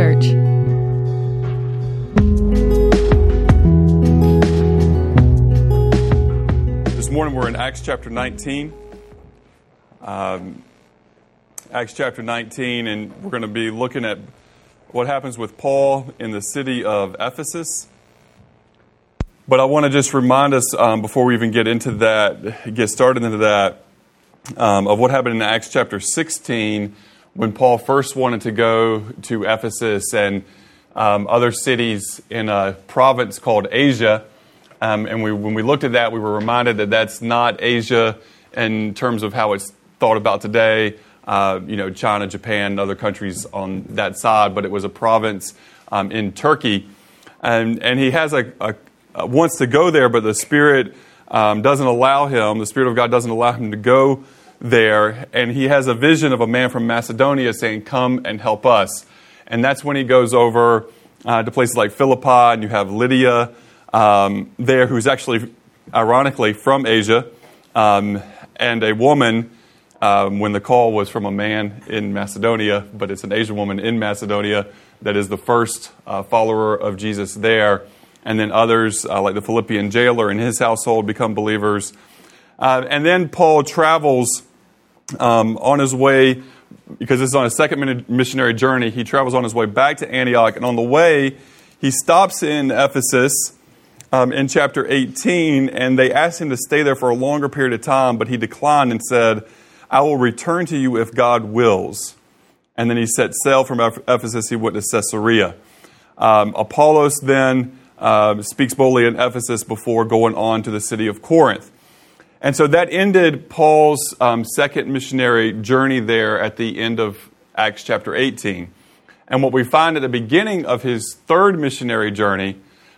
Church. This morning we're in Acts chapter 19. Um, Acts chapter 19, and we're going to be looking at what happens with Paul in the city of Ephesus. But I want to just remind us um, before we even get into that, get started into that, um, of what happened in Acts chapter 16 when Paul first wanted to go to Ephesus and um, other cities in a province called Asia. Um, and we, when we looked at that, we were reminded that that's not Asia in terms of how it's thought about today. Uh, you know, China, Japan, other countries on that side, but it was a province um, in Turkey. And, and he has a, a, a, wants to go there, but the Spirit um, doesn't allow him. The Spirit of God doesn't allow him to go there. And he has a vision of a man from Macedonia saying, "Come and help us." And that's when he goes over uh, to places like Philippi, and you have Lydia um, there, who's actually, ironically, from Asia, um, and a woman. Um, when the call was from a man in Macedonia, but it's an Asian woman in Macedonia that is the first uh, follower of Jesus there. And then others, uh, like the Philippian jailer and his household, become believers. Uh, and then Paul travels um, on his way, because this is on a second missionary journey, he travels on his way back to Antioch. And on the way, he stops in Ephesus um, in chapter 18, and they asked him to stay there for a longer period of time, but he declined and said, I will return to you if God wills. And then he set sail from Ephesus, he went to Caesarea. Um, Apollos then uh, speaks boldly in Ephesus before going on to the city of Corinth. And so that ended Paul's um, second missionary journey there at the end of Acts chapter 18. And what we find at the beginning of his third missionary journey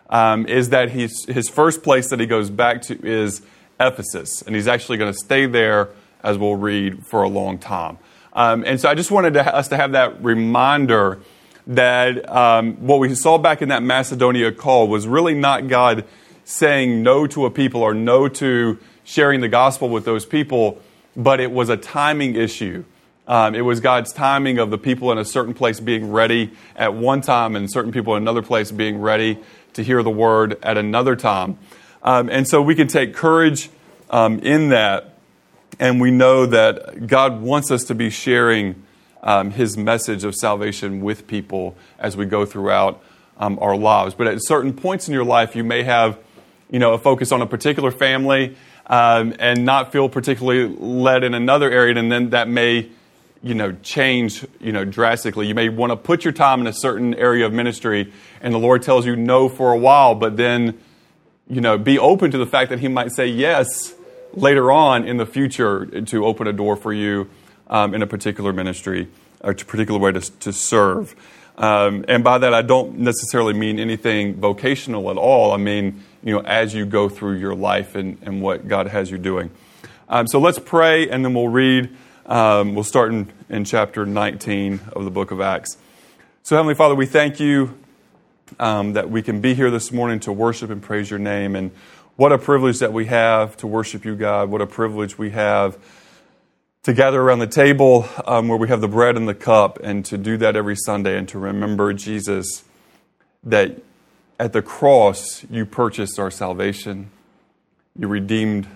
um, is that he's, his first place that he goes back to is Ephesus. And he's actually going to stay there, as we'll read, for a long time. Um, and so I just wanted to, us to have that reminder that um, what we saw back in that Macedonia call was really not God saying no to a people or no to sharing the gospel with those people, but it was a timing issue. Um, it was God's timing of the people in a certain place being ready at one time and certain people in another place being ready to hear the word at another time. Um, and so we can take courage um, in that, and we know that God wants us to be sharing um, His message of salvation with people as we go throughout um, our lives. But at certain points in your life, you may have, you know, a focus on a particular family um, and not feel particularly led in another area, and then that may you know, change, you know, drastically. You may want to put your time in a certain area of ministry, and the Lord tells you no for a while, but then, you know, be open to the fact that He might say yes later on in the future to open a door for you um, in a particular ministry or a particular way to, to serve. Um, and by that, I don't necessarily mean anything vocational at all. I mean, you know, as you go through your life and, and what God has you doing. Um, so let's pray, and then we'll read. Um, we'll start in, in chapter 19 of the book of Acts. So, Heavenly Father, we thank you um, that we can be here this morning to worship and praise your name. And what a privilege that we have to worship you, God. What a privilege we have to gather around the table um, where we have the bread and the cup and to do that every Sunday and to remember, Jesus, that at the cross you purchased our salvation. You redeemed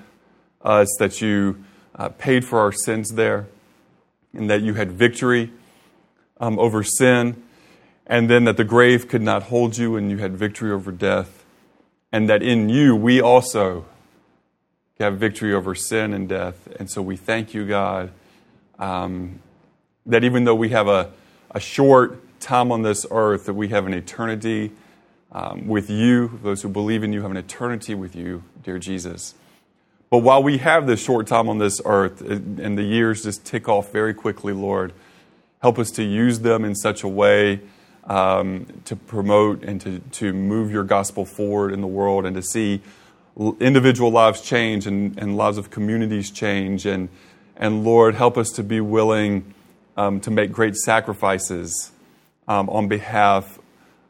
us, that you uh, paid for our sins there, and that you had victory um, over sin, and then that the grave could not hold you, and you had victory over death, and that in you we also have victory over sin and death. And so we thank you, God, um, that even though we have a, a short time on this earth, that we have an eternity um, with you. Those who believe in you have an eternity with you, dear Jesus. But while we have this short time on this earth and the years just tick off very quickly, Lord, help us to use them in such a way um, to promote and to, to move your gospel forward in the world and to see individual lives change and, and lives of communities change. And, and Lord, help us to be willing um, to make great sacrifices um, on behalf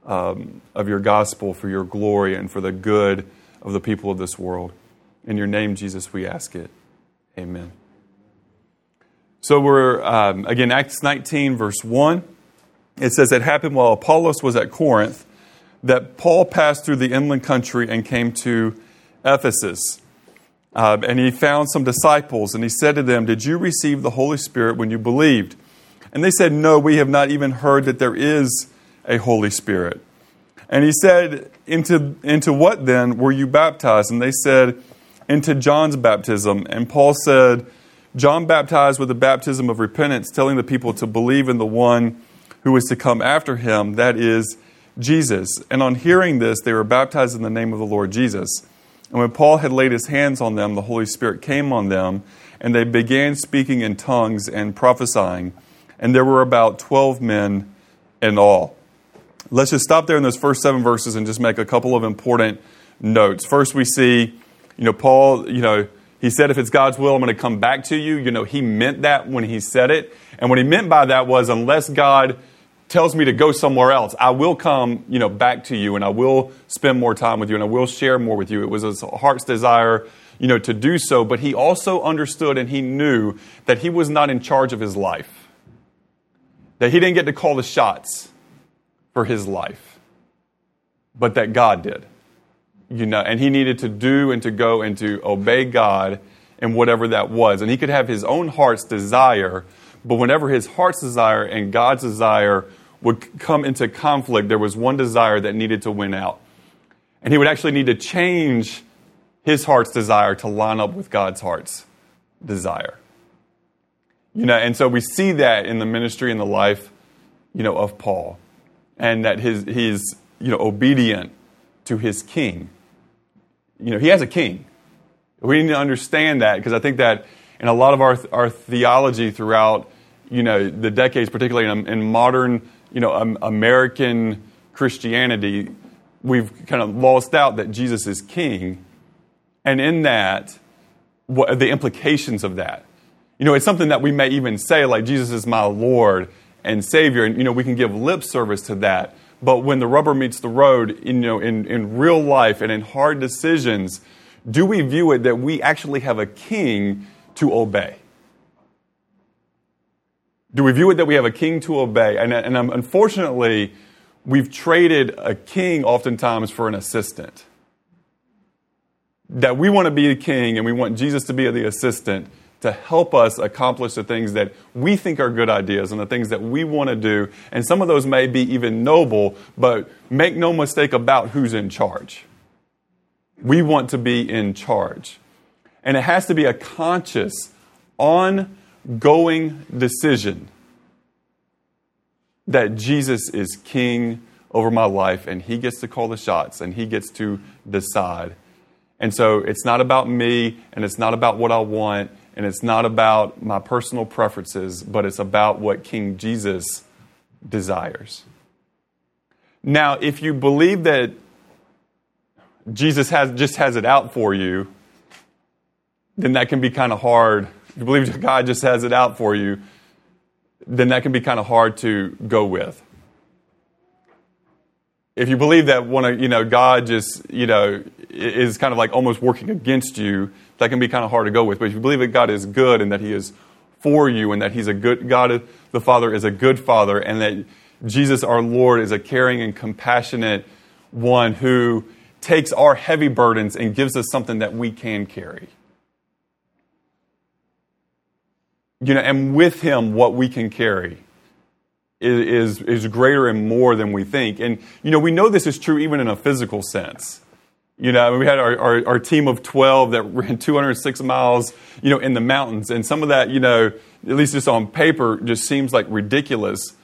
um, of your gospel for your glory and for the good of the people of this world. In your name, Jesus, we ask it. Amen. So we're, um, again, Acts 19, verse 1. it says it happened while Apollos was at Corinth that Paul passed through the inland country and came to Ephesus. Uh, and he found some disciples, and he said to them, Did you receive the Holy Spirit when you believed? And they said, No, we have not even heard that there is a Holy Spirit. And he said, Into, into what then were you baptized? And they said, Into John's baptism. And Paul said, John baptized with the baptism of repentance, telling the people to believe in the one who is to come after him, that is, Jesus. And on hearing this, they were baptized in the name of the Lord Jesus. And when Paul had laid his hands on them, the Holy Spirit came on them, and they began speaking in tongues and prophesying. And there were about 12 men in all. Let's just stop there in those first seven verses and just make a couple of important notes. First, we see, you know, Paul, you know, he said, if it's God's will, I'm going to come back to you. You know, he meant that when he said it. And what he meant by that was, unless God tells me to go somewhere else, I will come, you know, back to you and I will spend more time with you and I will share more with you. It was his heart's desire, you know, to do so, but he also understood and he knew that he was not in charge of his life. That he didn't get to call the shots for his life, but that God did. You know, and he needed to do and to go and to obey God in whatever that was. And he could have his own heart's desire, but whenever his heart's desire and God's desire would come into conflict, there was one desire that needed to win out. And he would actually need to change his heart's desire to line up with God's heart's desire. You know, and so we see that in the ministry and the life, you know, of Paul. And that his he's, you know, obedient to his king. You know, he has a king. We need to understand that because I think that in a lot of our, our theology throughout, you know, the decades, particularly in, in modern you know, um, American Christianity, we've kind of lost out that Jesus is king. And in that, what are the implications of that? You know, it's something that we may even say, like, Jesus is my Lord and Savior. And, you know, we can give lip service to that. But when the rubber meets the road, you know, in, in real life and in hard decisions, do we view it that we actually have a king to obey? Do we view it that we have a king to obey? And, and um, unfortunately, we've traded a king oftentimes for an assistant. That we want to be a king and we want Jesus to be the assistant to help us accomplish the things that we think are good ideas and the things that we want to do. And some of those may be even noble, but make no mistake about who's in charge. We want to be in charge. And it has to be a conscious, on going decision that Jesus is king over my life and he gets to call the shots and he gets to decide. And so it's not about me and it's not about what I want and it's not about my personal preferences, but it's about what King Jesus desires. Now, if you believe that Jesus has, just has it out for you, then that can be kind of hard you believe God just has it out for you, then that can be kind of hard to go with. If you believe that one of, you know, God just, you know, is kind of like almost working against you, that can be kind of hard to go with. But if you believe that God is good and that He is for you and that He's a good, God the Father is a good Father and that Jesus our Lord is a caring and compassionate one who takes our heavy burdens and gives us something that we can carry. You know, and with him, what we can carry is, is greater and more than we think. And, you know, we know this is true even in a physical sense. You know, we had our, our, our, team of 12 that ran 206 miles, you know, in the mountains. And some of that, you know, at least just on paper, just seems like ridiculous.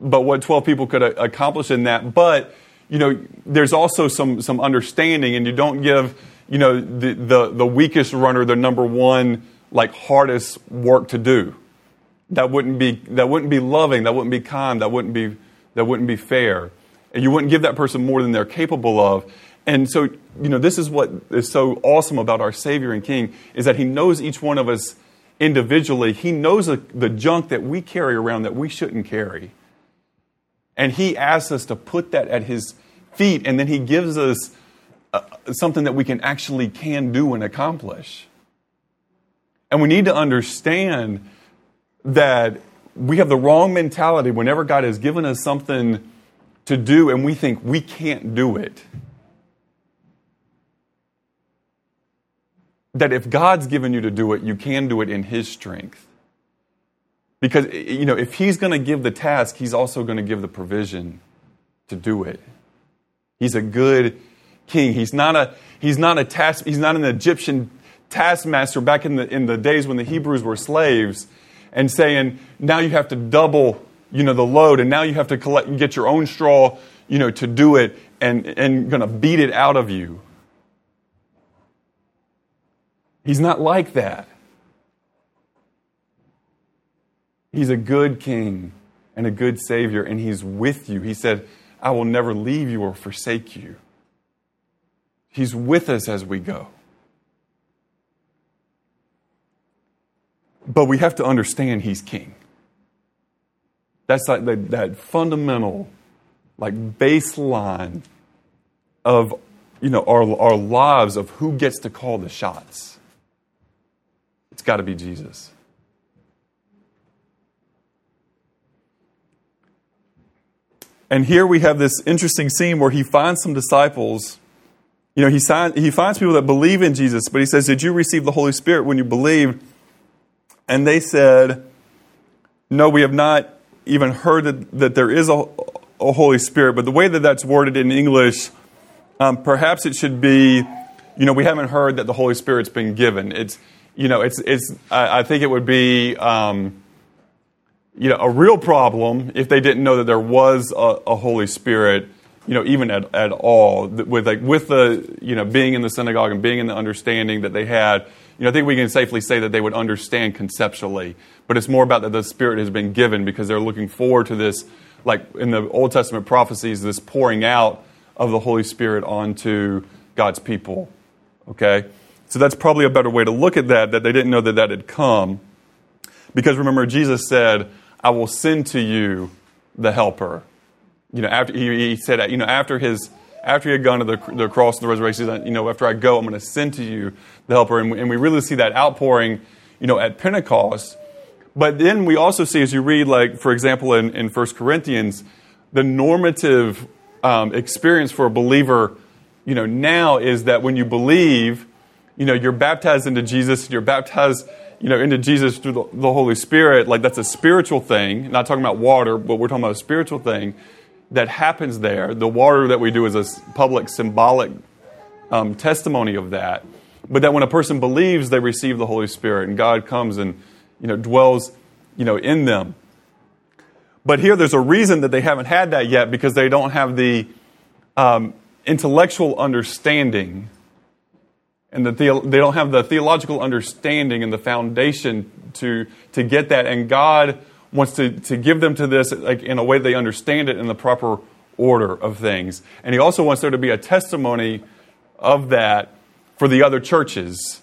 But what 12 people could accomplish in that. But, you know, there's also some, some understanding, and you don't give, you know, the, the, the weakest runner the number one like hardest work to do. That wouldn't be that wouldn't be loving, that wouldn't be kind, that wouldn't be that wouldn't be fair. And you wouldn't give that person more than they're capable of. And so, you know, this is what is so awesome about our Savior and King is that He knows each one of us individually. He knows the, the junk that we carry around that we shouldn't carry. And He asks us to put that at His feet, and then He gives us uh, something that we can actually can do and accomplish. And we need to understand that we have the wrong mentality whenever God has given us something to do and we think we can't do it. That if God's given you to do it, you can do it in His strength. Because, you know, if He's going to give the task, He's also going to give the provision to do it. He's a good king. He's not a, he's not a task, he's not an Egyptian taskmaster back in the, in the days when the Hebrews were slaves and saying, now you have to double, you know, the load and now you have to collect and get your own straw, you know, to do it and, and going to beat it out of you. He's not like that. He's a good king and a good savior, and he's with you. He said, I will never leave you or forsake you. He's with us as we go. But we have to understand he's king. That's like the, that fundamental, like baseline of you know our, our lives of who gets to call the shots. It's got to be Jesus. And here we have this interesting scene where he finds some disciples. You know, he, he finds people that believe in Jesus, but he says, Did you receive the Holy Spirit when you believed? And they said, No, we have not even heard that, that there is a, a Holy Spirit. But the way that that's worded in English, um, perhaps it should be, you know, we haven't heard that the Holy Spirit's been given. It's, you know, it's, it's, I, I think it would be, um, you know, a real problem if they didn't know that there was a, a Holy Spirit, you know, even at, at all. With like with the you know being in the synagogue and being in the understanding that they had, you know, I think we can safely say that they would understand conceptually. But it's more about that the Spirit has been given because they're looking forward to this, like in the Old Testament prophecies, this pouring out of the Holy Spirit onto God's people. Okay, so that's probably a better way to look at that. That they didn't know that that had come, because remember Jesus said I will send to you the helper. You know, after he, he said, you know, after his after he had gone to the, the cross and the resurrection, you know, after I go, I'm going to send to you the helper. And, and we really see that outpouring, you know, at Pentecost. But then we also see, as you read, like, for example, in, in 1 Corinthians, the normative um, experience for a believer, you know, now is that when you believe, you know, you're baptized into Jesus, you're baptized you know, into Jesus through the, the, Holy Spirit, like that's a spiritual thing, not talking about water, but we're talking about a spiritual thing that happens there. The water that we do is a public symbolic um, testimony of that. But that when a person believes, they receive the Holy Spirit and God comes and, you know, dwells, you know, in them. But here there's a reason that they haven't had that yet because they don't have the um, intellectual understanding and the, they don't have the theological understanding and the foundation to, to get that. And God wants to, to give them to this like, in a way they understand it in the proper order of things. And He also wants there to be a testimony of that for the other churches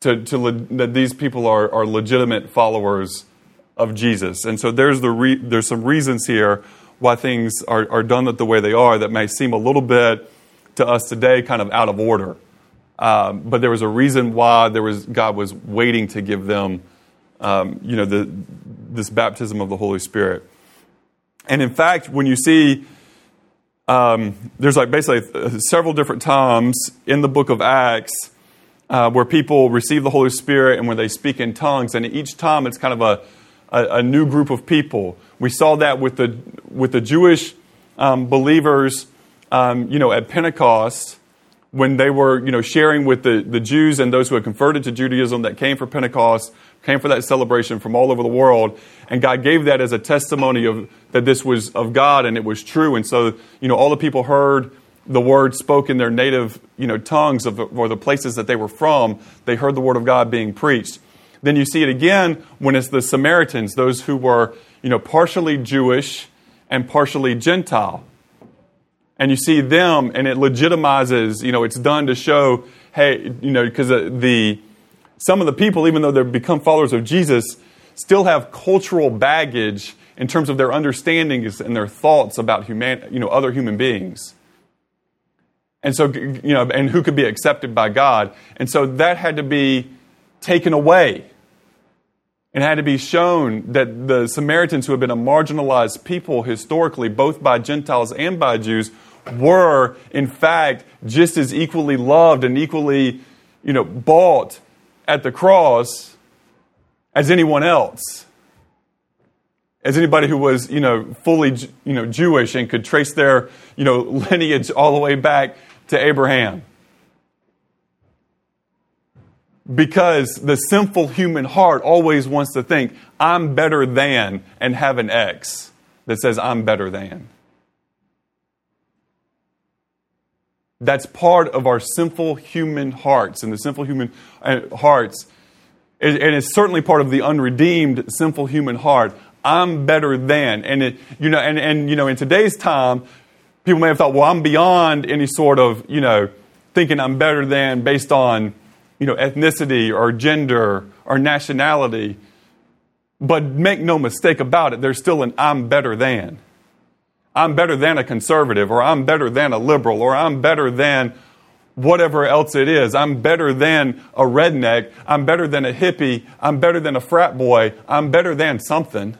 to, to le- that these people are, are legitimate followers of Jesus. And so there's, the re- there's some reasons here why things are, are done the way they are that may seem a little bit to us today kind of out of order. Um, but there was a reason why there was God was waiting to give them, um, you know, the, this baptism of the Holy Spirit. And in fact, when you see, um, there's like basically several different times in the book of Acts uh, where people receive the Holy Spirit and where they speak in tongues, and each time it's kind of a, a, a new group of people. We saw that with the with the Jewish um, believers, um, you know, at Pentecost when they were you know, sharing with the, the Jews and those who had converted to Judaism that came for Pentecost, came for that celebration from all over the world. And God gave that as a testimony of that this was of God and it was true. And so, you know, all the people heard the word spoke in their native, you know, tongues of or the places that they were from. They heard the word of God being preached. Then you see it again when it's the Samaritans, those who were, you know, partially Jewish and partially Gentile and you see them and it legitimizes you know it's done to show hey you know because the some of the people even though they've become followers of jesus still have cultural baggage in terms of their understandings and their thoughts about human you know other human beings. And so you know and who could be accepted by god. And so that had to be taken away. It had to be shown that the Samaritans, who had been a marginalized people historically, both by Gentiles and by Jews, were, in fact, just as equally loved and equally, you know, bought at the cross as anyone else. As anybody who was, you know, fully, you know, Jewish and could trace their, you know, lineage all the way back to Abraham. Because the sinful human heart always wants to think, I'm better than, and have an X that says, I'm better than. That's part of our sinful human hearts. And the sinful human uh, hearts, and it's certainly part of the unredeemed sinful human heart. I'm better than. And, it, you know, and, and, you know, in today's time, people may have thought, well, I'm beyond any sort of, you know, thinking I'm better than based on, you know, ethnicity or gender or nationality. But make no mistake about it, there's still an I'm better than. I'm better than a conservative, or I'm better than a liberal, or I'm better than whatever else it is. I'm better than a redneck. I'm better than a hippie. I'm better than a frat boy. I'm better than something.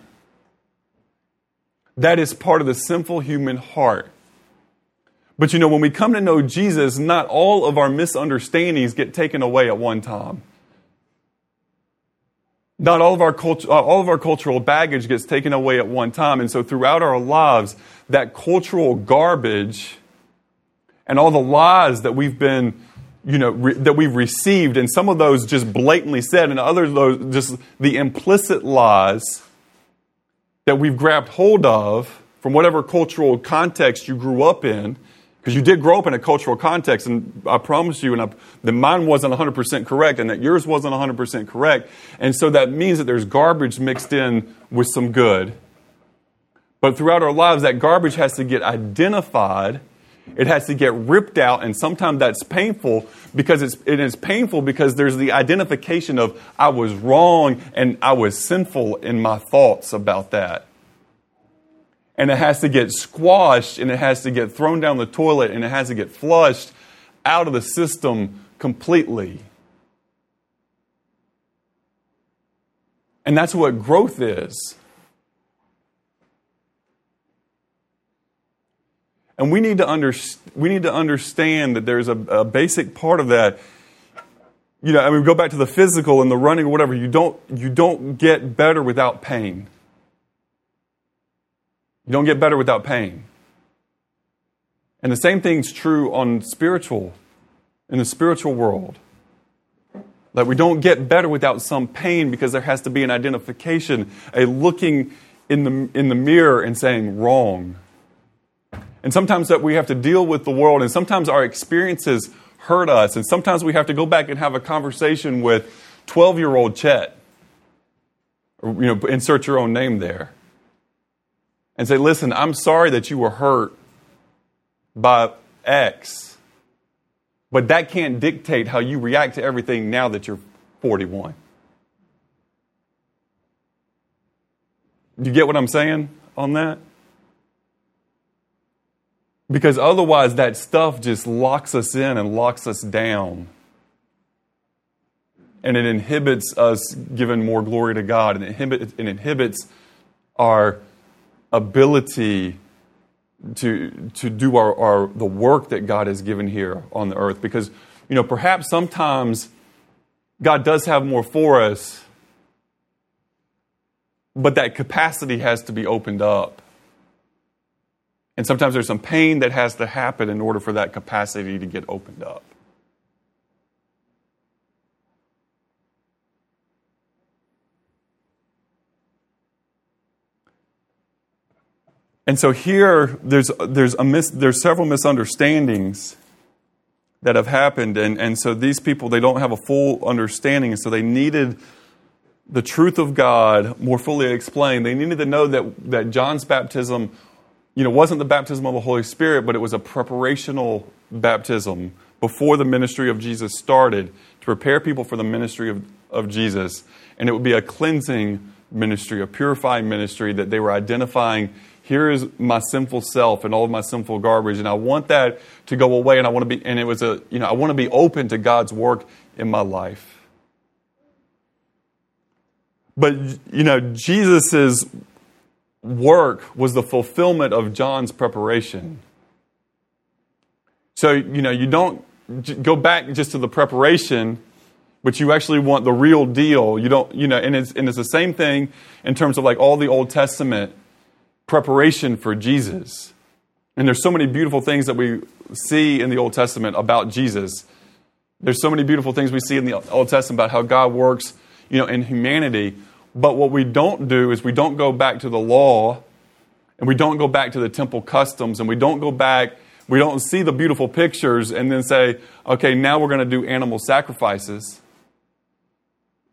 That is part of the sinful human heart. But you know, when we come to know Jesus, not all of our misunderstandings get taken away at one time not all of our cult- uh, all of our cultural baggage gets taken away at one time. And so throughout our lives that cultural garbage and all the lies that we've been you know re- that we've received and some of those just blatantly said and others those just the implicit lies that we've grabbed hold of from whatever cultural context you grew up in because you did grow up in a cultural context, and I promise you, and I, that mine wasn't 100% correct, and that yours wasn't 100% correct. And so that means that there's garbage mixed in with some good. But throughout our lives, that garbage has to get identified. It has to get ripped out, and sometimes that's painful because it's, it is painful because there's the identification of I was wrong and I was sinful in my thoughts about that and it has to get squashed and it has to get thrown down the toilet and it has to get flushed out of the system completely. And that's what growth is. And we need to, we need to understand that there's a, a basic part of that. You know, I mean, go back to the physical and the running or whatever. You don't, you don't get better without pain. You don't get better without pain. And the same thing's true on spiritual, in the spiritual world. That we don't get better without some pain because there has to be an identification, a looking in the, in the mirror and saying, wrong. And sometimes that we have to deal with the world, and sometimes our experiences hurt us, and sometimes we have to go back and have a conversation with 12 year old Chet. Or, you know, insert your own name there and say, listen, I'm sorry that you were hurt by X, but that can't dictate how you react to everything now that you're 41. Do you get what I'm saying on that? Because otherwise, that stuff just locks us in and locks us down. And it inhibits us giving more glory to God, and it inhibits, it inhibits our ability to, to do our, our, the work that God has given here on the earth. Because, you know, perhaps sometimes God does have more for us, but that capacity has to be opened up. And sometimes there's some pain that has to happen in order for that capacity to get opened up. And so here, there's, there's, a mis, there's several misunderstandings that have happened. And, and so these people, they don't have a full understanding. And so they needed the truth of God more fully explained. They needed to know that, that John's baptism, you know, wasn't the baptism of the Holy Spirit, but it was a preparational baptism before the ministry of Jesus started to prepare people for the ministry of, of Jesus. And it would be a cleansing ministry, a purifying ministry that they were identifying here is my sinful self and all of my sinful garbage and i want that to go away and i want to be and it was a you know i want to be open to god's work in my life But, you know, Jesus's work was the fulfillment of John's preparation. So, you know, you don't go back just to the preparation, but you actually want the real deal. You don't, you know, and it's, and it's the same thing in terms of like all the Old Testament preparation for Jesus. And there's so many beautiful things that we see in the Old Testament about Jesus. There's so many beautiful things we see in the Old Testament about how God works, you know, in humanity. But what we don't do is we don't go back to the law and we don't go back to the temple customs and we don't go back, we don't see the beautiful pictures and then say, okay, now we're going to do animal sacrifices.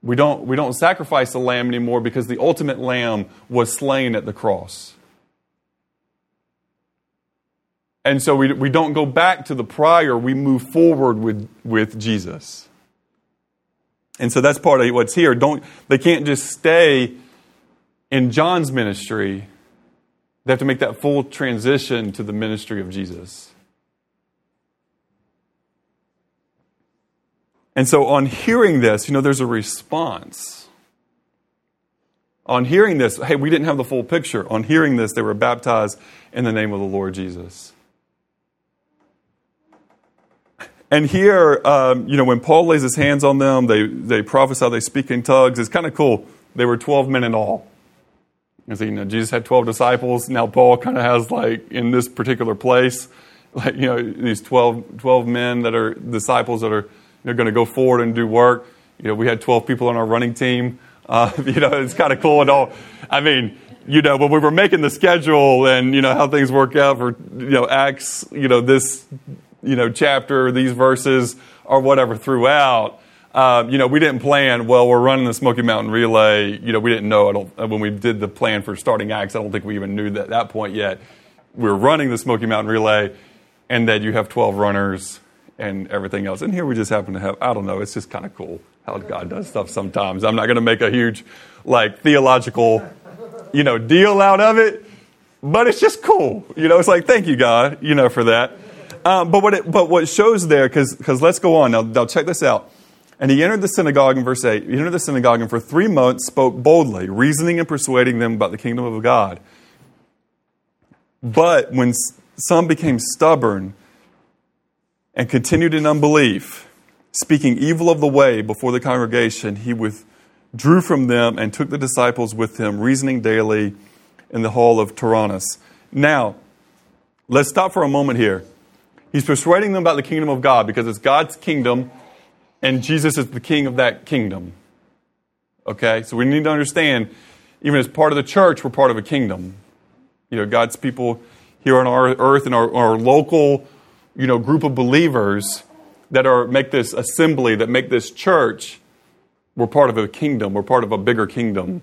We don't, we don't sacrifice the lamb anymore because the ultimate lamb was slain at the cross. And so we, we don't go back to the prior, we move forward with, with Jesus. And so that's part of what's here. Don't, they can't just stay in John's ministry. They have to make that full transition to the ministry of Jesus. And so on hearing this, you know, there's a response. On hearing this, hey, we didn't have the full picture. On hearing this, they were baptized in the name of the Lord Jesus. And here, um, you know, when Paul lays his hands on them, they, they prophesy, they speak in tongues. It's kind of cool. They were 12 men in all. You see, you know, Jesus had 12 disciples. Now Paul kind of has, like, in this particular place, like, you know, these 12, 12 men that are disciples that are you know, going to go forward and do work. You know, we had 12 people on our running team. Uh, you know, it's kind of cool and all. I mean, you know, when we were making the schedule and, you know, how things work out for, you know, Acts, you know, this you know, chapter, these verses, or whatever throughout. Um, you know, we didn't plan, well, we're running the Smoky Mountain Relay. You know, we didn't know, I don't, uh, when we did the plan for starting Acts, I don't think we even knew that at that point yet. We are running the Smoky Mountain Relay, and that you have 12 runners and everything else. And here we just happen to have, I don't know, it's just kind of cool how God does stuff sometimes. I'm not going to make a huge, like, theological, you know, deal out of it, but it's just cool. You know, it's like, thank you, God, you know, for that. Um, but, what it, but what shows there, because let's go on. Now, now, check this out. And he entered the synagogue in verse 8. He entered the synagogue and for three months spoke boldly, reasoning and persuading them about the kingdom of God. But when some became stubborn and continued in unbelief, speaking evil of the way before the congregation, he withdrew from them and took the disciples with him, reasoning daily in the hall of Tyrannus. Now, let's stop for a moment here. He's persuading them about the kingdom of God because it's God's kingdom and Jesus is the king of that kingdom. Okay? So we need to understand, even as part of the church, we're part of a kingdom. You know, God's people here on our earth and our, our local, you know, group of believers that are make this assembly, that make this church, we're part of a kingdom. We're part of a bigger kingdom.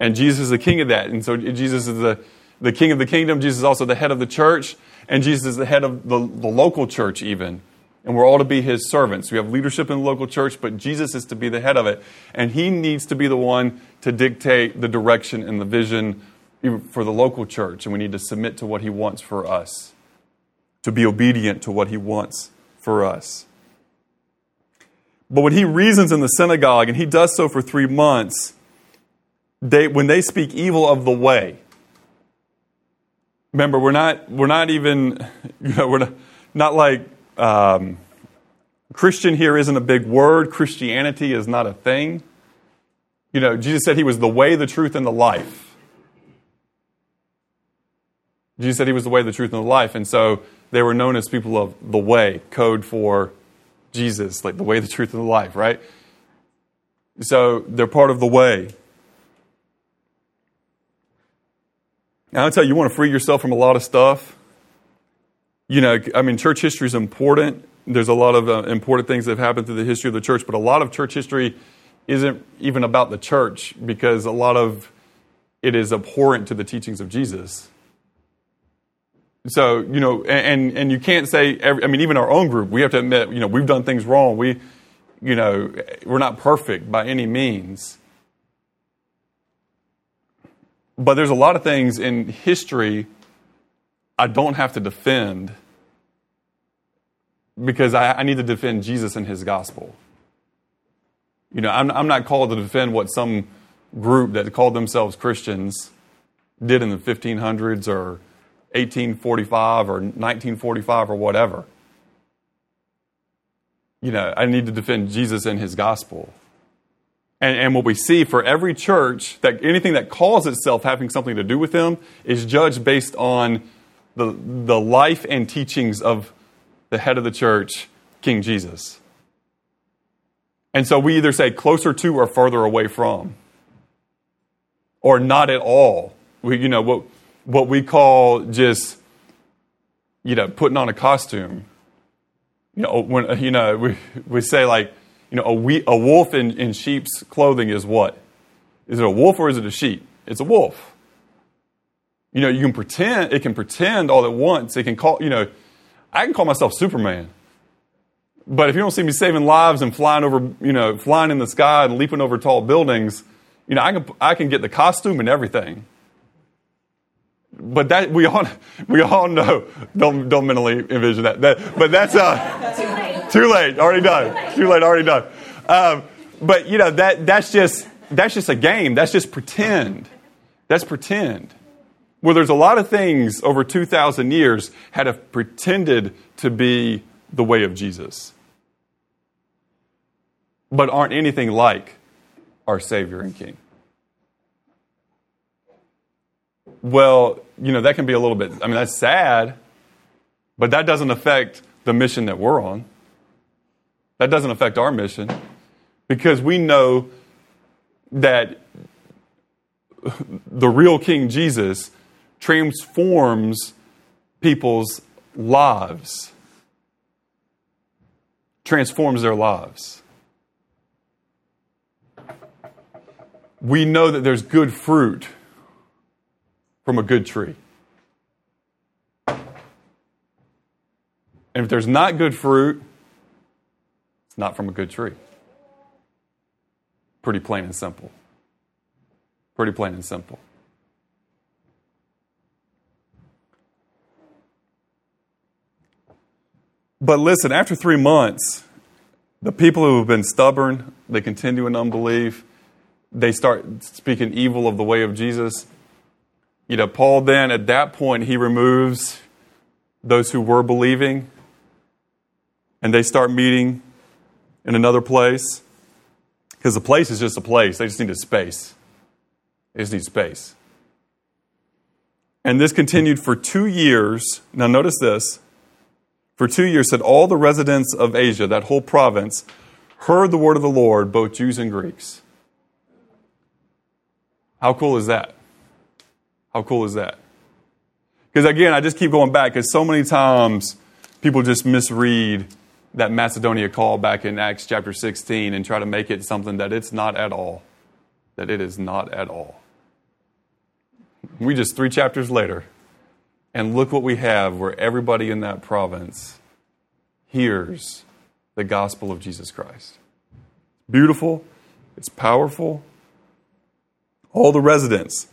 And Jesus is the king of that. And so Jesus is the, the king of the kingdom. Jesus is also the head of the church. And Jesus is the head of the, the local church, even. And we're all to be his servants. We have leadership in the local church, but Jesus is to be the head of it. And he needs to be the one to dictate the direction and the vision for the local church. And we need to submit to what he wants for us, to be obedient to what he wants for us. But when he reasons in the synagogue, and he does so for three months, they, when they speak evil of the way, remember we're not we're not even you know we're not, not like um, christian here isn't a big word. Christianity is not a thing. You know jesus said he was the way the truth and the life. Jesus said he was the way the truth and the life. And so they were known as people of the way code for jesus like the way the truth and the life right? So they're part of the way Now, I'll tell you, you want to free yourself from a lot of stuff. You know, I mean, church history is important. There's a lot of uh, important things that have happened through the history of the church, but a lot of church history isn't even about the church because a lot of it is abhorrent to the teachings of Jesus. So, you know, and, and you can't say, every, I mean, even our own group, we have to admit, you know, we've done things wrong. We, you know, we're not perfect by any means. But there's a lot of things in history I don't have to defend because I, I need to defend Jesus and his gospel. You know, I'm, I'm not called to defend what some group that called themselves Christians did in the 1500s or 1845 or 1945 or whatever. You know, I need to defend Jesus and his gospel. And, and, what we see for every church, that anything that calls itself having something to do with them is judged based on the, the life and teachings of the head of the church, King Jesus. And so we either say closer to or further away from, or not at all. We, you know, what, what we call just, you know, putting on a costume. You know, when, you know, we, we say like, you know, a, we, a wolf in, in sheep's clothing is what? Is it a wolf or is it a sheep? It's a wolf. You know, you can pretend, it can pretend all at once. It can call, you know, I can call myself Superman. But if you don't see me saving lives and flying over, you know, flying in the sky and leaping over tall buildings, you know, I can, I can get the costume and everything. But that we all we all know. Don't don't mentally envision that. that but that's uh, too late. Already done. Too late. Already done. Um, but you know that that's just that's just a game. That's just pretend. That's pretend where there's a lot of things over 2,000 years had have pretended to be the way of Jesus, but aren't anything like our Savior and King. Well, you know, that can be a little bit, I mean, that's sad, but that doesn't affect the mission that we're on. That doesn't affect our mission because we know that the real King Jesus transforms people's lives, transforms their lives. We know that there's good fruit from a good tree. And if there's not good fruit, not from a good tree. Pretty plain and simple. Pretty plain and simple. But listen, after three months, the people who have been stubborn, they continue in unbelief, they start speaking evil of the way of Jesus. You know, Paul then, at that point, he removes those who were believing and they start meeting in another place. Because the place is just a place, they just need a space. They just need space. And this continued for two years. Now, notice this for two years said all the residents of Asia, that whole province, heard the word of the Lord, both Jews and Greeks. How cool is that? How cool is that? Because again, I just keep going back because so many times people just misread that Macedonia call back in Acts chapter 16 and try to make it something that it's not at all. That it is not at all. We just three chapters later and look what we have where everybody in that province hears the gospel of Jesus Christ. Beautiful, it's powerful. All the residents,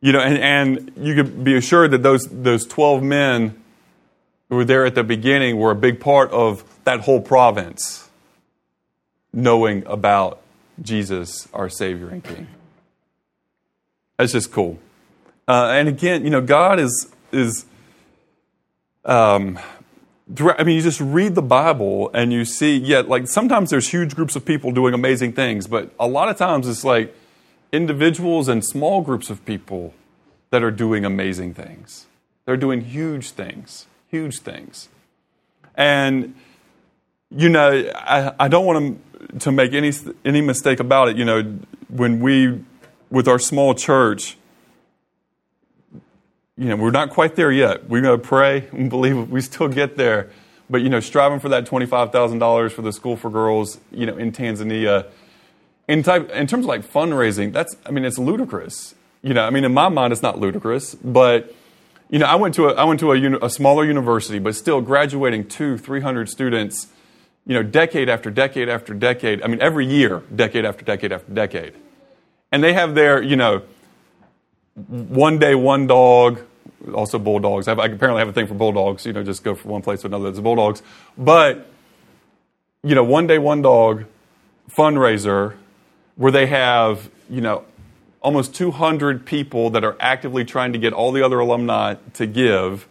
you know, and, and you could be assured that those, those 12 men who were there at the beginning were a big part of that whole province knowing about Jesus, our Savior and King. That's just cool. Uh, and again, you know, God is is um, I mean, you just read the Bible and you see, yeah, like sometimes there's huge groups of people doing amazing things, but a lot of times it's like individuals and small groups of people that are doing amazing things. They're doing huge things, huge things. And, you know, I, I don't want to, to make any, any mistake about it. You know, when we, with our small church, you know, we're not quite there yet. We're going to pray and believe we still get there. But, you know, striving for that $25,000 for the School for Girls, you know, in Tanzania, in, type, in terms of like fundraising, that's, I mean, it's ludicrous. You know, I mean, in my mind, it's not ludicrous, but, you know, I went to a, I went to a, a smaller university, but still graduating two, 300 students, you know, decade after decade after decade. I mean, every year, decade after decade after decade. And they have their, you know, one day, one dog, also bulldogs. I, have, I apparently have a thing for bulldogs. You know, just go from one place to another. It's bulldogs. But you know, one day, one dog fundraiser where they have you know almost 200 people that are actively trying to get all the other alumni to give,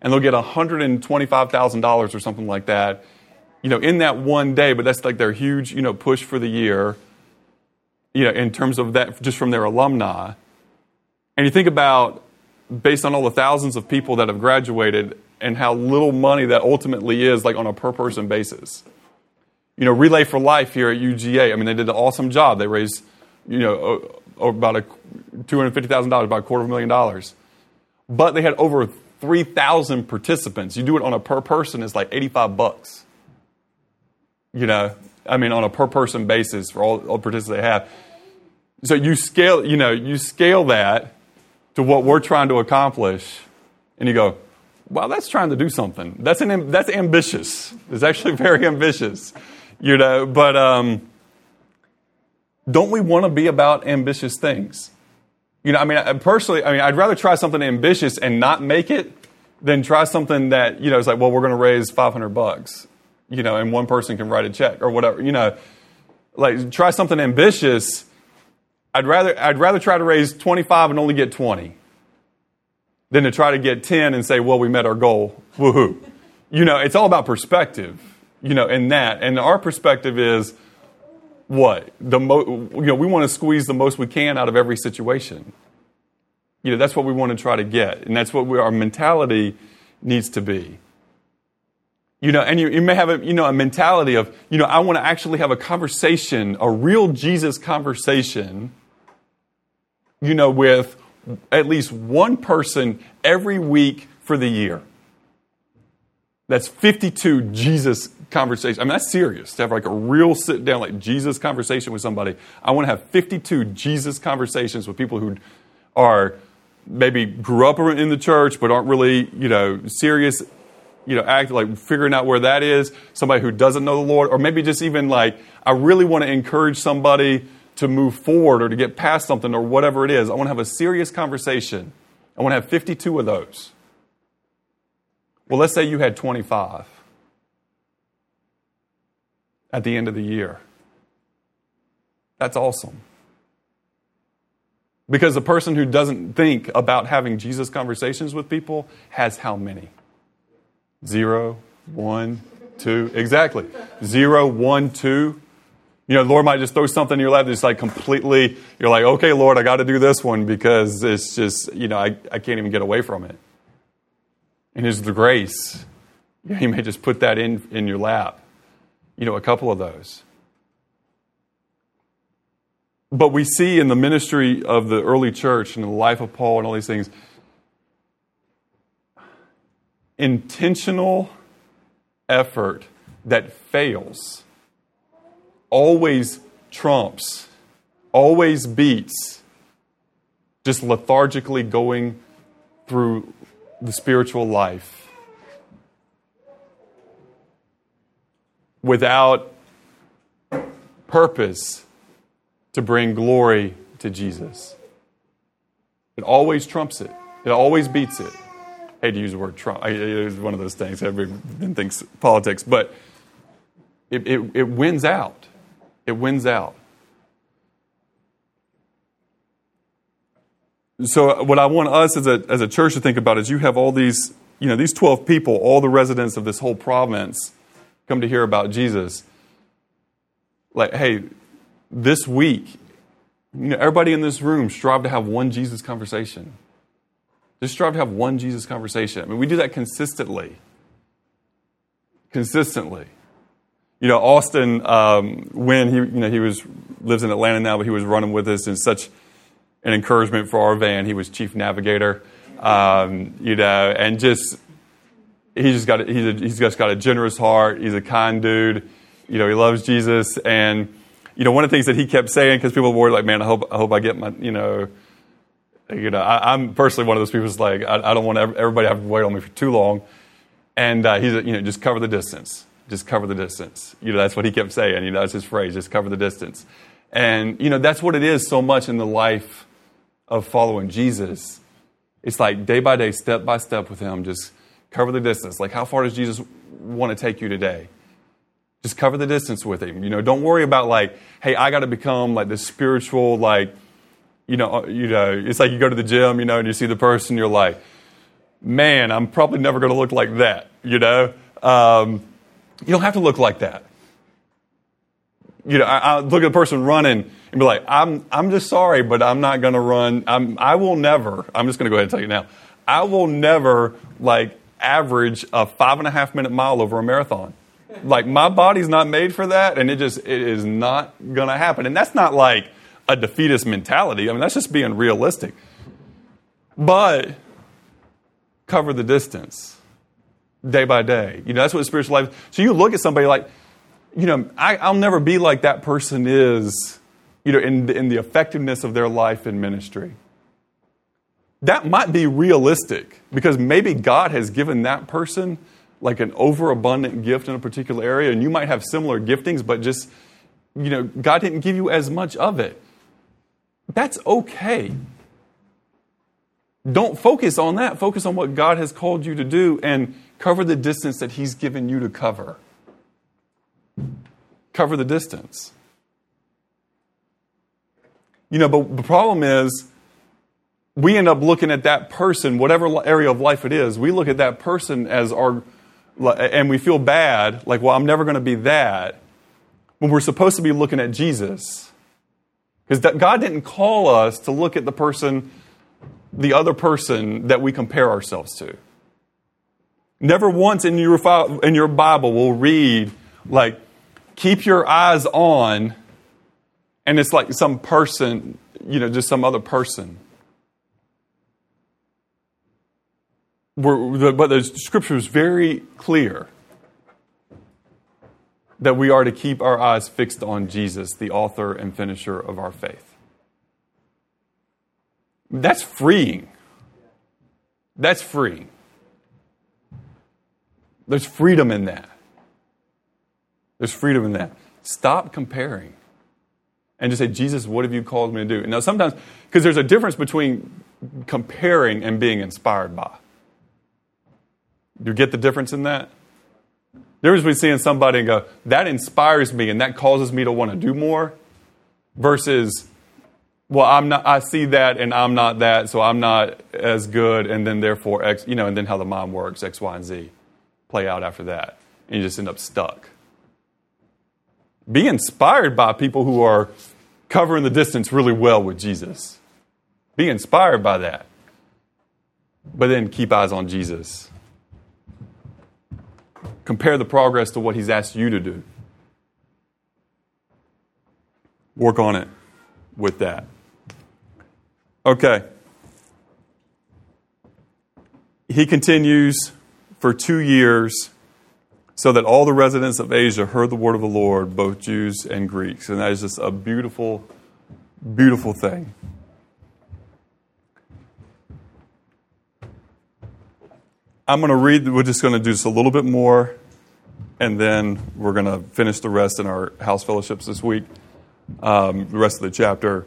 and they'll get $125,000 or something like that, you know, in that one day, but that's like their huge, you know, push for the year, you know, in terms of that, just from their alumni. And you think about, based on all the thousands of people that have graduated and how little money that ultimately is, like on a per person basis. You know, Relay for Life here at UGA, I mean, they did an awesome job. They raised, you know, about a $250,000, about a quarter of a million dollars. But they had over 3,000 participants. You do it on a per person, it's like 85 bucks. You know, I mean, on a per person basis for all, all participants they have. So you scale, you know, you scale that to what we're trying to accomplish, and you go, well, that's trying to do something. That's, an, that's ambitious. It's actually very ambitious, you know, but um, don't we want to be about ambitious things? You know, I mean, personally, I mean, I'd rather try something ambitious and not make it than try something that, you know, it's like, well, we're going to raise 500 bucks, you know, and one person can write a check or whatever, you know, like try something ambitious. I'd rather, I'd rather try to raise 25 and only get 20 than to try to get 10 and say, well, we met our goal. Woohoo. You know, it's all about perspective, you know, in that. And our perspective is what? The mo- you know, we want to squeeze the most we can out of every situation. You know, that's what we want to try to get. And that's what we, our mentality needs to be. You know, and you, you may have a, you know, a mentality of, you know, I want to actually have a conversation, a real Jesus conversation, you know, with at least one person every week for the year. That's 52 Jesus conversations. I mean, that's serious to have like a real sit down, like Jesus conversation with somebody. I want to have 52 Jesus conversations with people who are maybe grew up in the church but aren't really, you know, serious, you know, act like figuring out where that is. Somebody who doesn't know the Lord, or maybe just even like, I really want to encourage somebody to move forward or to get past something or whatever it is. I want to have a serious conversation. I want to have 52 of those. Well, let's say you had 25 at the end of the year. That's awesome. Because the person who doesn't think about having Jesus conversations with people has how many? Zero, one, two. Exactly. Zero, one, two. You know, the Lord might just throw something in your lap that's like completely, you're like, okay, Lord, I got to do this one because it's just, you know, I, I can't even get away from it. And His the grace. He may just put that in, in your lap. You know, a couple of those. But we see in the ministry of the early church and the life of Paul and all these things, intentional effort that fails always trumps, always beats just lethargically going through the spiritual life without purpose to bring glory to Jesus. It always trumps it. It always beats it. I hate to use the word trump. It's one of those things. Everyone thinks politics, but it, it, it wins out. It wins out. So, what I want us as a, as a church to think about is you have all these, you know, these 12 people, all the residents of this whole province come to hear about Jesus. Like, hey, this week, you know, everybody in this room strive to have one Jesus conversation. Just strive to have one Jesus conversation. I mean, we do that consistently. Consistently. You know, Austin, um, when he, you know, he was lives in Atlanta now, but he was running with us and such an encouragement for our van. He was chief navigator, um, you know, and just he just got he's, a, he's just got a generous heart. He's a kind dude. You know, he loves Jesus, and you know, one of the things that he kept saying because people were like, "Man, I hope I hope I get my you know." You know, I, am personally one of those people who's like, I, I, don't want everybody to have to wait on me for too long. And uh, he's, you know, just cover the distance just cover the distance. You know, that's what he kept saying. You know, that's his phrase, just cover the distance. And, you know, that's what it is so much in the life of following Jesus. It's like day by day, step by step with him, just cover the distance. Like, how far does Jesus want to take you today? Just cover the distance with him. You know, don't worry about like, hey, I got to become like this spiritual, like, You know, you know, it's like you go to the gym, you know, and you see the person, you're like, man, I'm probably never going to look like that. You know, um, you don't have to look like that. You know, I, I look at a person running and be like, I'm, I'm just sorry, but I'm not going to run. I'm, I will never. I'm just going to go ahead and tell you now. I will never like average a five and a half minute mile over a marathon. Like my body's not made for that, and it just it is not to happen. And that's not like a defeatist mentality. I mean, that's just being realistic. But cover the distance day by day. You know, that's what spiritual life. Is. So you look at somebody like, you know, I, will never be like that person is. You know, in in the effectiveness of their life in ministry. That might be realistic because maybe God has given that person like an overabundant gift in a particular area, and you might have similar giftings, but just, you know, God didn't give you as much of it. That's okay. Don't focus on that. Focus on what God has called you to do and cover the distance that He's given you to cover. Cover the distance. You know, but the problem is, we end up looking at that person, whatever area of life it is, we look at that person as our and we feel bad, like, well, I'm never going to be that, when we're supposed to be looking at Jesus. Because God didn't call us to look at the person, the other person that we compare ourselves to. Never once in your, in your Bible will read, like, keep your eyes on, and it's like some person, you know, just some other person. But the scripture is very clear that we are to keep our eyes fixed on Jesus, the author and finisher of our faith. That's freeing. That's freeing. There's freedom in that. There's freedom in that. Stop comparing and just say, Jesus, what have you called me to do? Now, sometimes, because there's a difference between comparing and being inspired by. You get the difference in that? There is between seeing somebody and go, that inspires me and that causes me to want to do more, versus, well, I'm not, I see that and I'm not that, so I'm not as good, and then therefore X, you know, and then how the mind works, X, Y, and Z play out after that. And you just end up stuck. Be inspired by people who are covering the distance really well with Jesus. Be inspired by that. But then keep eyes on Jesus compare the progress to what He's asked you to do. Work on it with that. Okay. He continues for two years so that all the residents of Asia heard the word of the Lord, both Jews and Greeks. And that is just a beautiful, beautiful thing. I'm going to read, we're just going to do just a little bit more, and then we're going to finish the rest in our house fellowships this week, um, the rest of the chapter.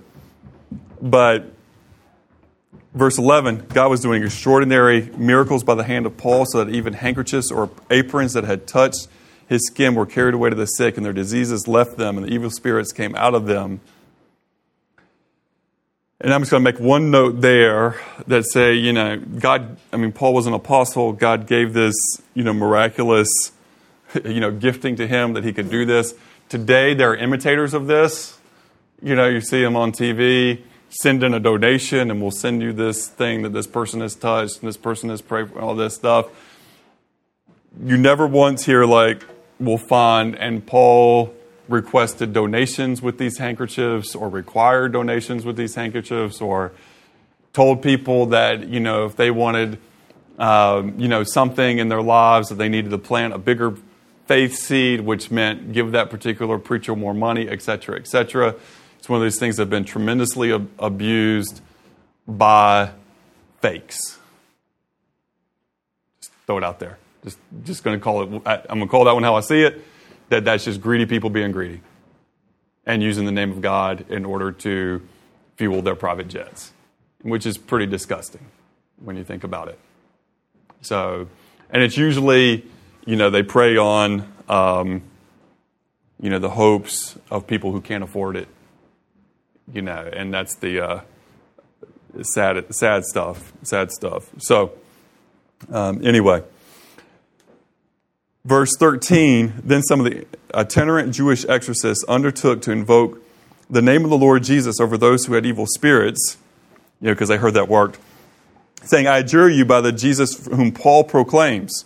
But verse 11 God was doing extraordinary miracles by the hand of Paul, so that even handkerchiefs or aprons that had touched his skin were carried away to the sick, and their diseases left them, and the evil spirits came out of them. And I'm just going to make one note there that say, you know, God, I mean, Paul was an apostle. God gave this, you know, miraculous, you know, gifting to him that he could do this. Today, there are imitators of this. You know, you see them on TV, send in a donation, and we'll send you this thing that this person has touched and this person has prayed for, all this stuff. You never once hear, like, we'll find, and Paul requested donations with these handkerchiefs or required donations with these handkerchiefs or told people that, you know, if they wanted, um, you know, something in their lives that they needed to plant a bigger faith seed, which meant give that particular preacher more money, et cetera, et cetera. It's one of those things that have been tremendously ab- abused by fakes. Just throw it out there. Just, just going to call it, I'm going to call that one how I see it that that's just greedy people being greedy and using the name of God in order to fuel their private jets, which is pretty disgusting when you think about it. So, and it's usually, you know, they prey on, um, you know, the hopes of people who can't afford it, you know, and that's the, uh, sad, sad stuff. Sad stuff. So, um, anyway, verse 13 then some of the itinerant Jewish exorcists undertook to invoke the name of the Lord Jesus over those who had evil spirits, you know, because they heard that worked, saying, I adjure you by the Jesus whom Paul proclaims.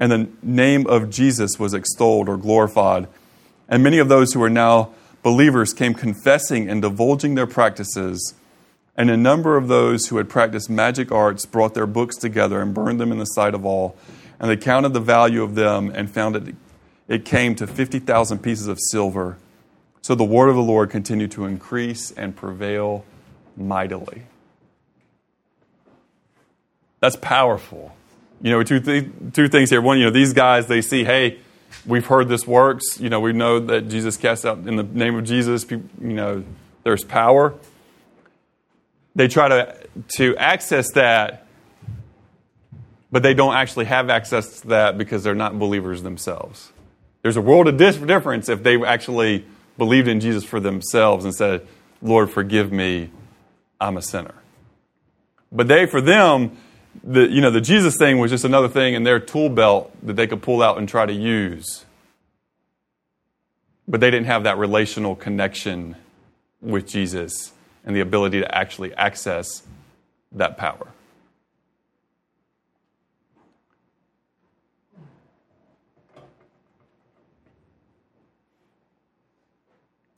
And the name of Jesus was extolled or glorified. And many of those who are now believers came confessing and divulging their practices. And a number of those who had practiced magic arts brought their books together and burned them in the sight of all. And they counted the value of them and found it, it came to 50,000 pieces of silver. So the word of the Lord continued to increase and prevail mightily. That's powerful. You know, two, th- two things here. One, you know, these guys, they see, hey, we've heard this works. You know, we know that Jesus casts out in the name of Jesus. You know, there's power they try to, to access that, but they don't actually have access to that because they're not believers themselves. There's a world of difference if they actually believed in Jesus for themselves and said, Lord, forgive me, I'm a sinner. But they, for them, the, you know, the Jesus thing was just another thing in their tool belt that they could pull out and try to use. But they didn't have that relational connection with Jesus and the ability to actually access that power.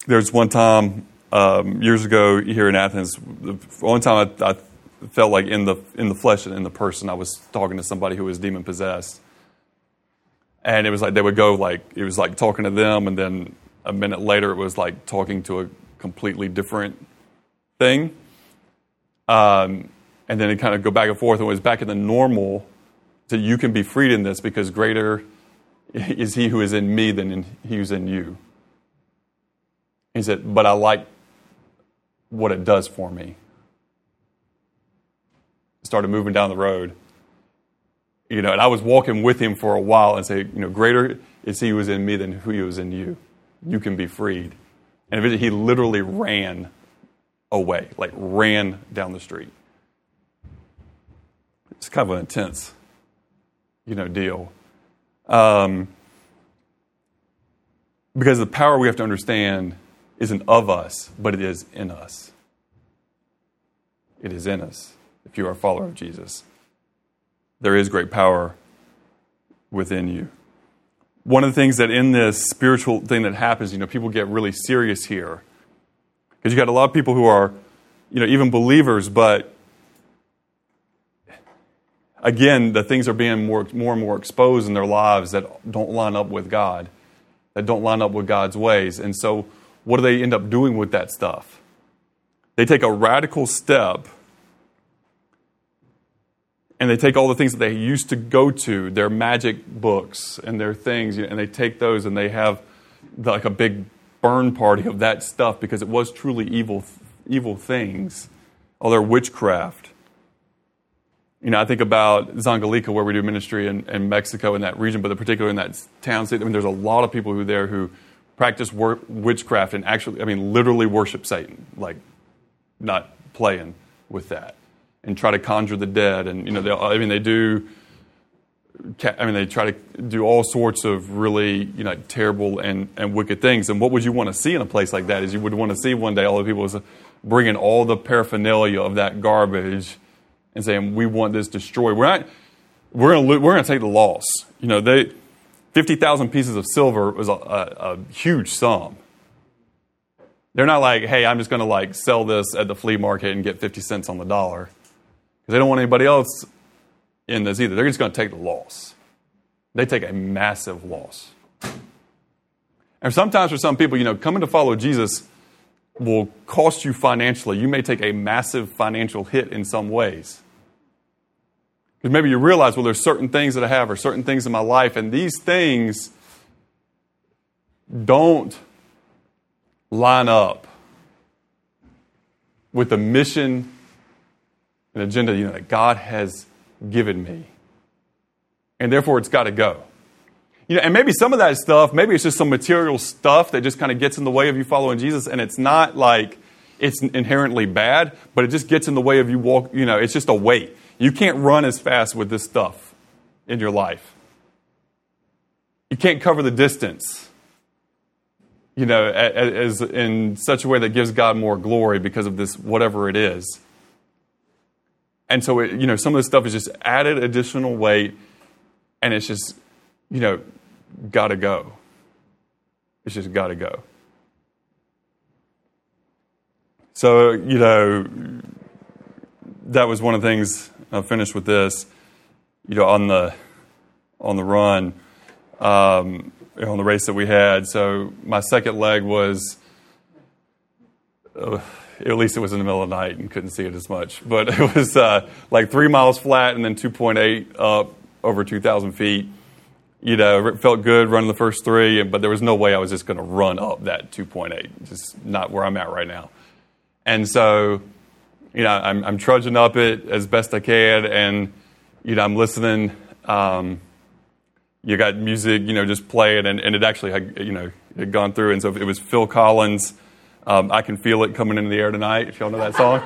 There's one time um, years ago here in Athens, the one time I, I, felt like in the in the flesh and in the person, I was talking to somebody who was demon possessed, and it was like they would go like it was like talking to them, and then a minute later it was like talking to a completely different thing. Um, and then it kind of go back and forth and it was back in the normal so you can be freed in this because greater is he who is in me than in, he who's in you. He said, but I like what it does for me. Started moving down the road. You know, and I was walking with him for a while and say, you know, greater is he who is in me than who is in you. You can be freed. And he literally ran away, like ran down the street. It's kind of an intense, you know, deal. Um, because the power we have to understand isn't of us, but it is in us. It is in us if you are a follower of Jesus. There is great power within you. One of the things that in this spiritual thing that happens, you know, people get really serious here because you got a lot of people who are, you know, even believers, but again, the things are being more, more and more exposed in their lives that don't line up with God, that don't line up with God's ways. And so, what do they end up doing with that stuff? They take a radical step and they take all the things that they used to go to, their magic books and their things, and they take those and they have like a big burn party of that stuff because it was truly evil, evil things, all their witchcraft. You know, I think about Zongolica, where we do ministry in, in Mexico in that region, but particularly in that town. I mean, there's a lot of people who there who practice wor- witchcraft and actually, I mean, literally worship Satan, like not playing with that, and try to conjure the dead. And you know, I mean, they do I mean, they try to do all sorts of really, you know, terrible and, and wicked things. And what would you want to see in a place like that? Is you would want to see one day all the people bringing all the paraphernalia of that garbage and saying, "We want this destroyed." We're not. We're going to we're going to take the loss. You know, they fifty thousand pieces of silver was a, a, a huge sum. They're not like, "Hey, I'm just going to like sell this at the flea market and get fifty cents on the dollar," because they don't want anybody else in this either. They're just going to take the loss. They take a massive loss. And sometimes for some people, you know, coming to follow Jesus will cost you financially. You may take a massive financial hit in some ways. Because maybe you realize, well, there's certain things that I have or certain things in my life, and these things don't line up with the mission and agenda you know, that God has given me. And therefore, it's got to go. You know, and maybe some of that stuff, maybe it's just some material stuff that just kind of gets in the way of you following Jesus, and it's not like it's inherently bad, but it just gets in the way of you walk, you know, it's just a weight. You can't run as fast with this stuff in your life. You can't cover the distance you know, as, in such a way that gives God more glory because of this, whatever it is. And so, it, you know, some of this stuff is just added additional weight, and it's just, you know, got to go. It's just got to go. So, you know, that was one of the things. I finished with this. You know, on the on the run, um, on the race that we had. So my second leg was, uh, at least it was in the middle of the night and couldn't see it as much. But it was uh, like three miles flat and then 2.8 up over 2,000 feet. You know, it felt good running the first three, but there was no way I was just going to run up that 2.8. Just not where I'm at right now. And so, you know, I'm, I'm trudging up it as best I can, and you know, I'm listening. Um, you got music, you know, just playing, and, and it actually had, you know, had gone through. And so it was Phil Collins, um, I Can Feel It Coming in the Air Tonight, if y'all know that song,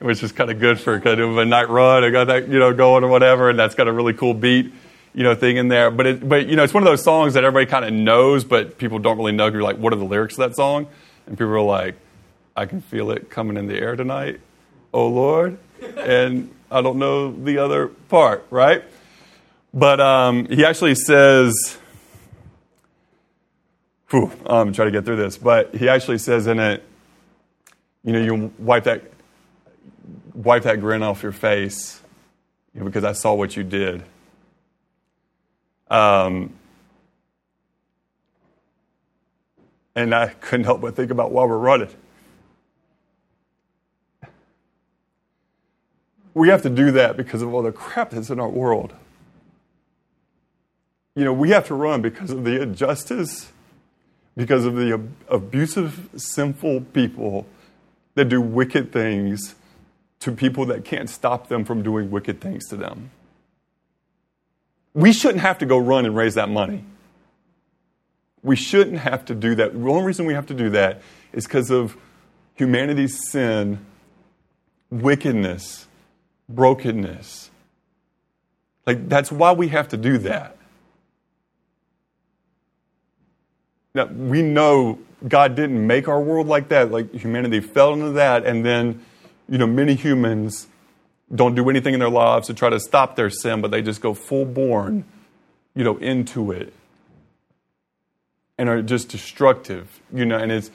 which is just kind of good for kind of a night run. I got that, you know, going or whatever, and that's got a really cool beat, you know, thing in there. But, it, but you know, it's one of those songs that everybody kind of knows, but people don't really know. You're like, what are the lyrics of that song? And people are like, I can feel it coming in the air tonight, oh Lord. And I don't know the other part, right? But um, he actually says, whew, I'm trying to get through this, but he actually says in it, you know, you wipe that, wipe that grin off your face you know, because I saw what you did. Um, and I couldn't help but think about why we're running. We have to do that because of all the crap that's in our world you know, we have to run because of the injustice, because of the abusive, sinful people that do wicked things to people that can't stop them from doing wicked things to them. We shouldn't have to go run and raise that money. We shouldn't have to do that. The only reason we have to do that is because of humanity's sin, wickedness, brokenness. Like, that's why we have to do that. Now, we know God didn't make our world like that. Like humanity fell into that, and then, you know, many humans don't do anything in their lives to try to stop their sin, but they just go full born, you know, into it and are just destructive, you know, and it's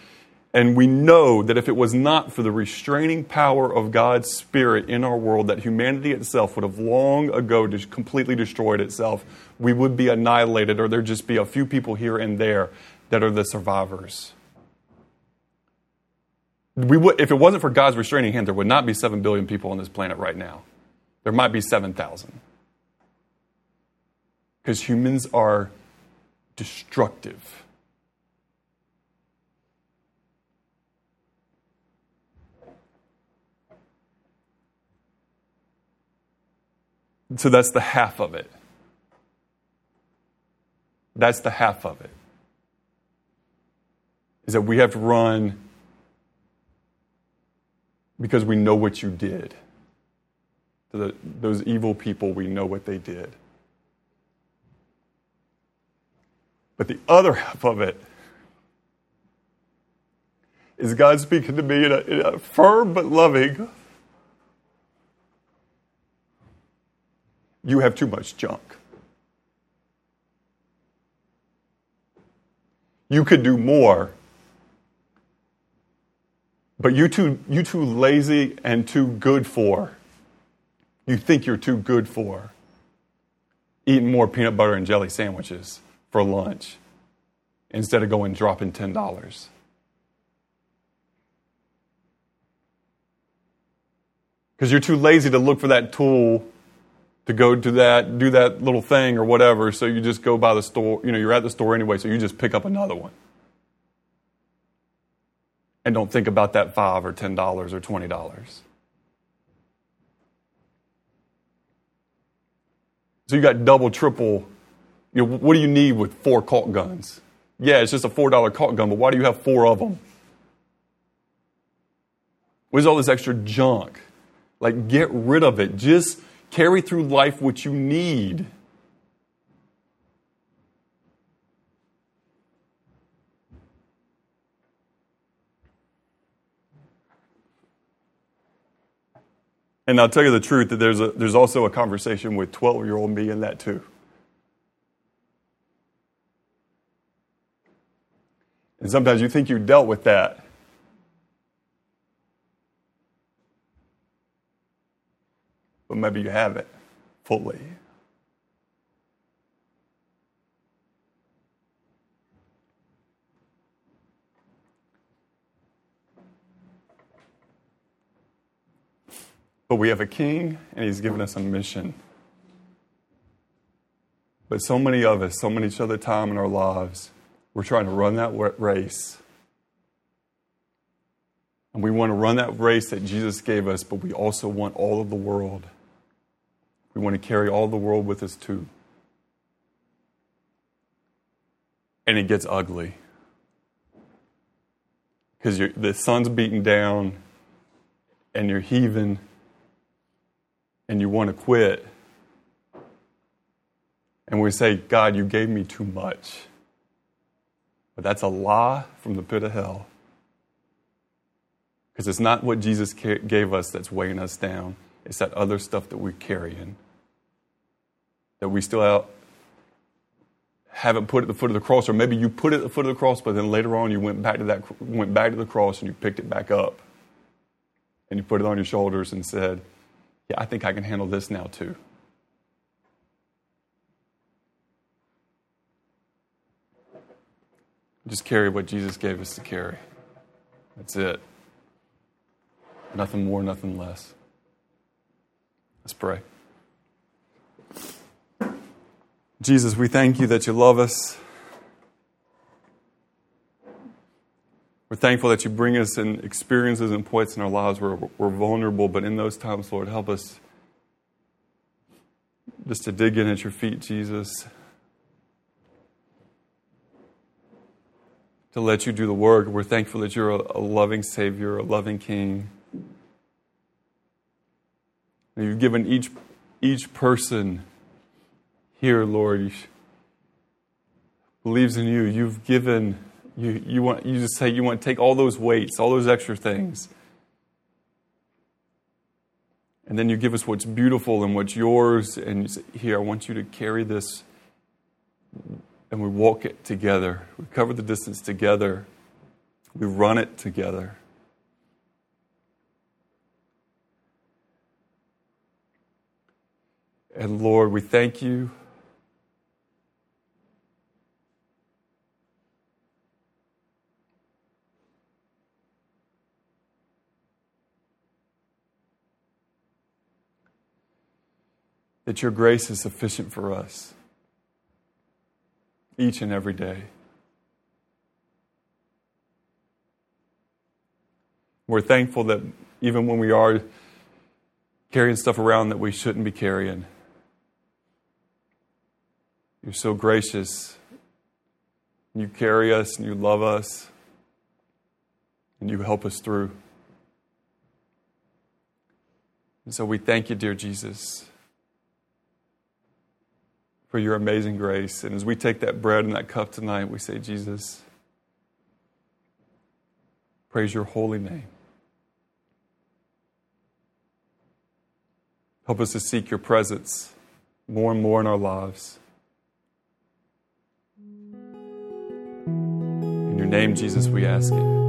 and we know that if it was not for the restraining power of God's Spirit in our world, that humanity itself would have long ago just completely destroyed itself. We would be annihilated, or there'd just be a few people here and there that are the survivors. We would, if it wasn't for God's restraining hand, there would not be 7 billion people on this planet right now. There might be 7,000. Because humans are destructive. So that's the half of it. That's the half of it is that we have to run because we know what you did. To the, those evil people, we know what they did. But the other half of it is God speaking to me in a, in a firm but loving, you have too much junk. You could do more but you too, you too lazy and too good for. You think you're too good for eating more peanut butter and jelly sandwiches for lunch instead of going dropping ten dollars. Because you're too lazy to look for that tool to go to that, do that little thing or whatever. So you just go by the store, you know, you're at the store anyway, so you just pick up another one. And don't think about that five or ten dollars or twenty dollars. So you got double, triple. You know, what do you need with four caulk guns? Yeah, it's just a four dollar caulk gun, but why do you have four of them? What is all this extra junk? Like, get rid of it. Just carry through life what you need. And I'll tell you the truth that there's, a, there's also a conversation with 12 year old me in that too. And sometimes you think you dealt with that. But maybe you haven't fully. But we have a king, and he's given us a mission. But so many of us, so many other time in our lives, we're trying to run that race. And we want to run that race that Jesus gave us, but we also want all of the world. We want to carry all the world with us too. And it gets ugly. Because the sun's beating down and you're heaving and you want to quit. And we say, God, you gave me too much. But that's a lie from the pit of hell. Because it's not what Jesus gave us that's weighing us down, it's that other stuff that we're carrying. That we still out, haven't put at the foot of the cross, or maybe you put it at the foot of the cross, but then later on you went back to that went back to the cross and you picked it back up. And you put it on your shoulders and said, yeah, I think I can handle this now too. Just carry what Jesus gave us to carry. That's it. Nothing more, nothing less. Let's pray. Jesus, we thank you that you love us. We're thankful that you bring us in experiences and points in our lives where we're vulnerable, but in those times, Lord, help us just to dig in at your feet, Jesus. To let you do the work. We're thankful that you're a, loving Savior, a loving King. And you've given each, each person here, Lord, believes in you. You've given you, you, want, you just say you want to take all those weights, all those extra things. And then you give us what's beautiful and what's yours. And you say, Here, I want you to carry this. And we walk it together. We cover the distance together. We run it together. And Lord, we thank you that your grace is sufficient for us each and every day. We're thankful that even when we are carrying stuff around that we shouldn't be carrying, you're so gracious. You carry us and you love us and you help us through. And so we thank you, dear Jesus for your amazing grace. And as we take that bread and that cup tonight, we say, Jesus, praise your holy name. Help us to seek your presence more and more in our lives. In your name, Jesus, we ask it.